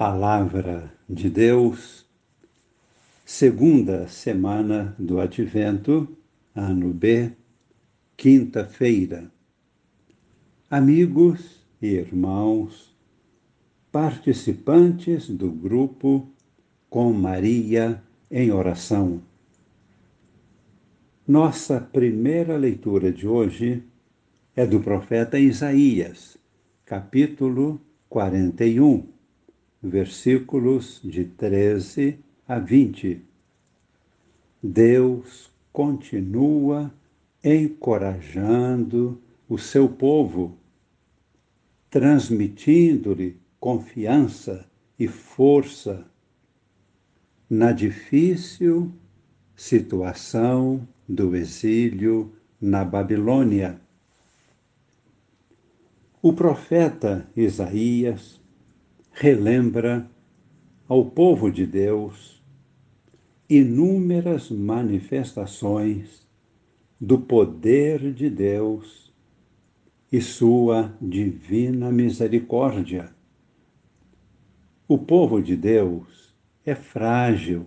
Palavra de Deus, segunda semana do Advento, ano B, quinta-feira. Amigos e irmãos, participantes do grupo Com Maria em Oração. Nossa primeira leitura de hoje é do profeta Isaías, capítulo 41 versículos de 13 a 20. Deus continua encorajando o seu povo, transmitindo-lhe confiança e força na difícil situação do exílio na Babilônia. O profeta Isaías relembra ao povo de Deus inúmeras manifestações do poder de Deus e sua divina misericórdia. O povo de Deus é frágil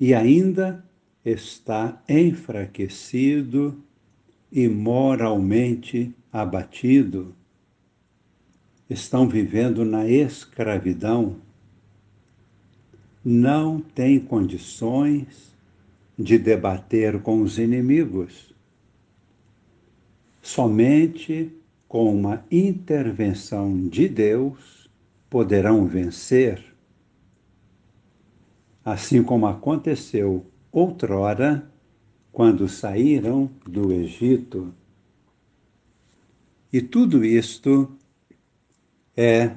e ainda está enfraquecido e moralmente abatido estão vivendo na escravidão não têm condições de debater com os inimigos. Somente com uma intervenção de Deus poderão vencer. Assim como aconteceu outrora, quando saíram do Egito. E tudo isto é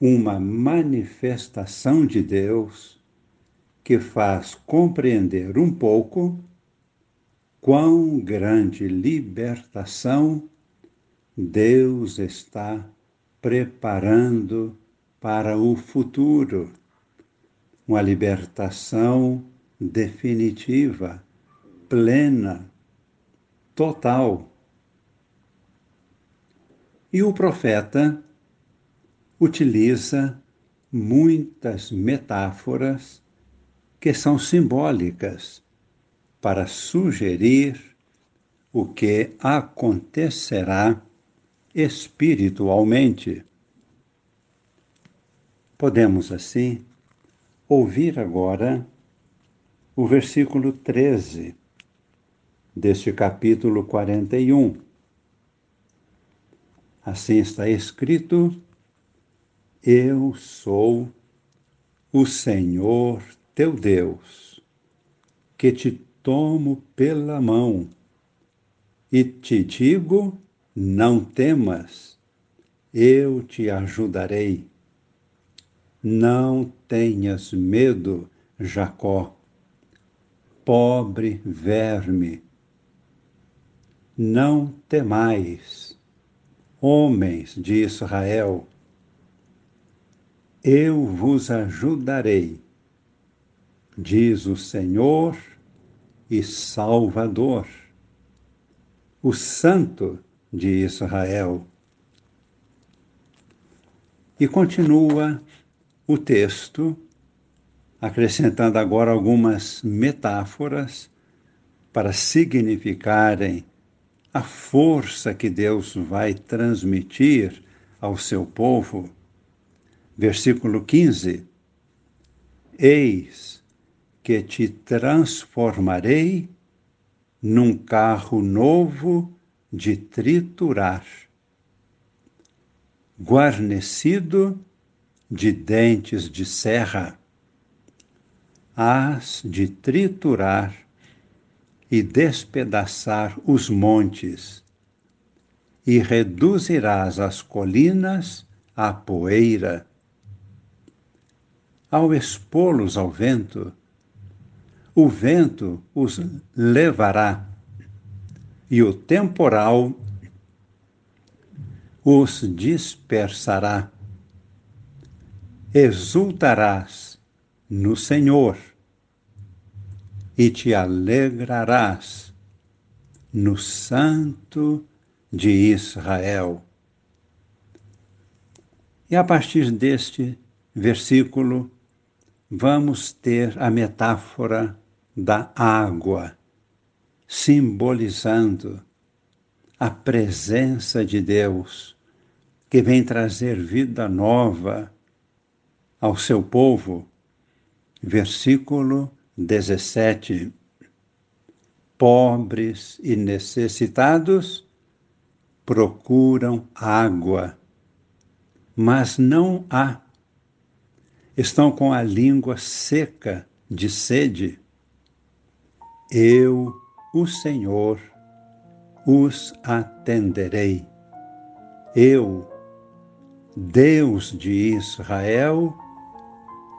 uma manifestação de Deus que faz compreender um pouco quão grande libertação Deus está preparando para o futuro. Uma libertação definitiva, plena, total. E o profeta utiliza muitas metáforas que são simbólicas para sugerir o que acontecerá espiritualmente. Podemos, assim, ouvir agora o versículo 13 deste capítulo 41. Assim está escrito eu sou o Senhor teu Deus, que te tomo pela mão e te digo: não temas, eu te ajudarei. Não tenhas medo, Jacó, pobre verme. Não temais, homens de Israel eu vos ajudarei, diz o Senhor e Salvador, o Santo de Israel. E continua o texto, acrescentando agora algumas metáforas para significarem a força que Deus vai transmitir ao seu povo Versículo 15: Eis que te transformarei num carro novo de triturar, guarnecido de dentes de serra. Hás de triturar e despedaçar os montes, e reduzirás as colinas à poeira ao expô-los ao vento, o vento os levará e o temporal os dispersará. Exultarás no Senhor e te alegrarás no Santo de Israel. E a partir deste versículo, vamos ter a metáfora da água, simbolizando a presença de Deus, que vem trazer vida nova ao seu povo. Versículo 17. Pobres e necessitados procuram água, mas não há. Estão com a língua seca de sede. Eu, o Senhor, os atenderei. Eu, Deus de Israel,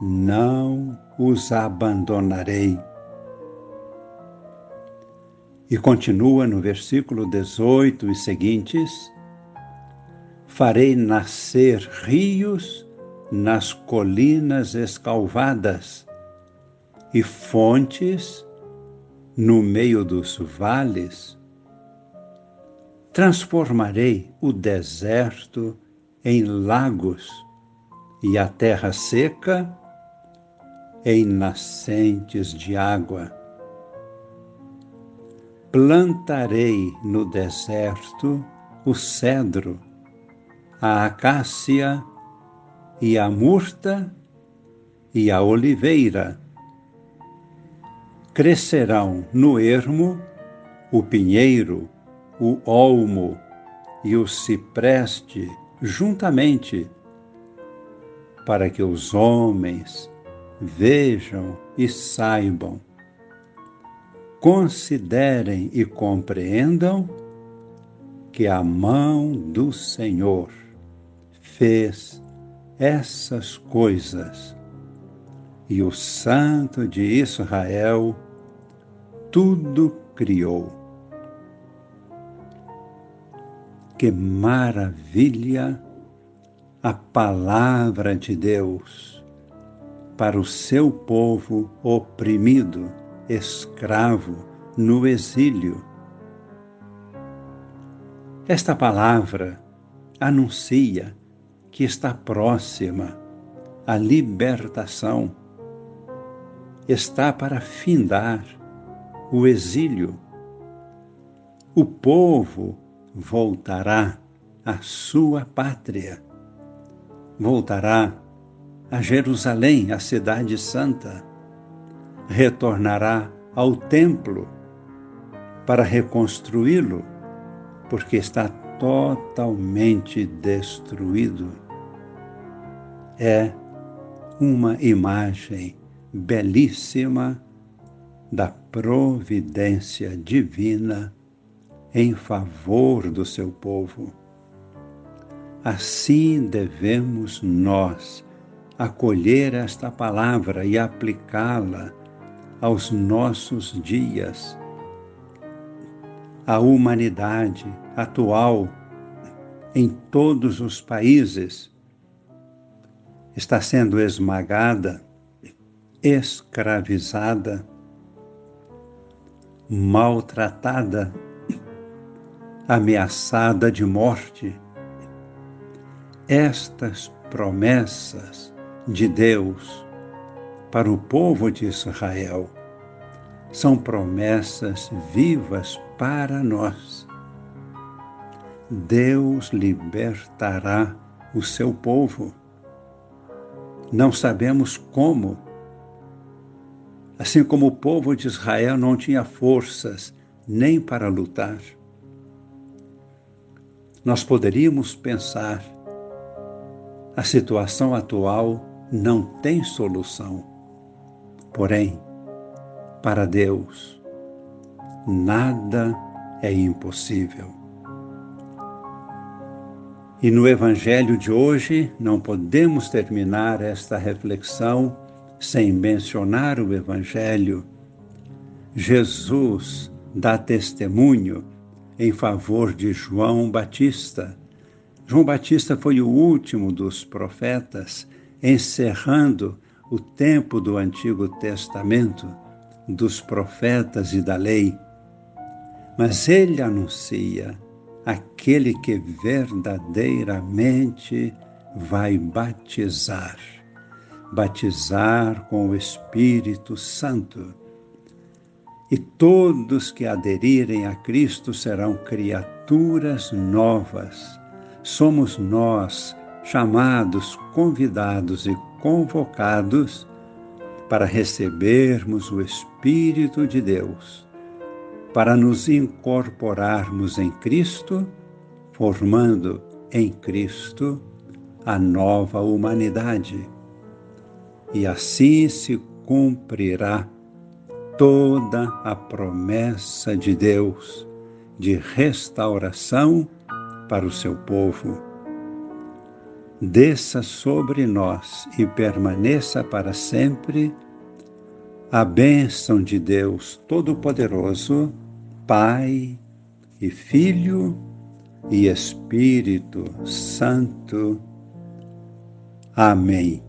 não os abandonarei. E continua no versículo 18 e seguintes: Farei nascer rios nas colinas escalvadas e fontes no meio dos vales. Transformarei o deserto em lagos e a terra seca em nascentes de água plantarei no deserto o cedro, a acácia e a murta e a oliveira. Crescerão no ermo o pinheiro, o olmo e o cipreste juntamente, para que os homens vejam e saibam considerem e compreendam que a mão do Senhor fez essas coisas e o Santo de Israel tudo criou. Que maravilha a palavra de Deus para o seu povo oprimido escravo no exílio. Esta palavra anuncia que está próxima a libertação, está para findar o exílio. O povo voltará à sua pátria, voltará a Jerusalém, a cidade santa retornará ao templo para reconstruí-lo, porque está totalmente destruído. É uma imagem belíssima da providência divina em favor do seu povo. Assim devemos nós acolher esta palavra e aplicá-la aos nossos dias. A humanidade atual, em todos os países, está sendo esmagada, escravizada, maltratada, ameaçada de morte. Estas promessas de Deus para o povo de Israel. São promessas vivas para nós. Deus libertará o seu povo. Não sabemos como. Assim como o povo de Israel não tinha forças nem para lutar. Nós poderíamos pensar: a situação atual não tem solução. Porém, para Deus, nada é impossível. E no Evangelho de hoje, não podemos terminar esta reflexão sem mencionar o Evangelho. Jesus dá testemunho em favor de João Batista. João Batista foi o último dos profetas, encerrando o tempo do Antigo Testamento, dos profetas e da lei, mas ele anuncia aquele que verdadeiramente vai batizar batizar com o Espírito Santo. E todos que aderirem a Cristo serão criaturas novas. Somos nós chamados, convidados e convocados para recebermos o Espírito de Deus, para nos incorporarmos em Cristo, formando em Cristo a nova humanidade. E assim se cumprirá toda a promessa de Deus de restauração para o seu povo. Desça sobre nós e permaneça para sempre a bênção de Deus Todo-Poderoso, Pai e Filho e Espírito Santo. Amém.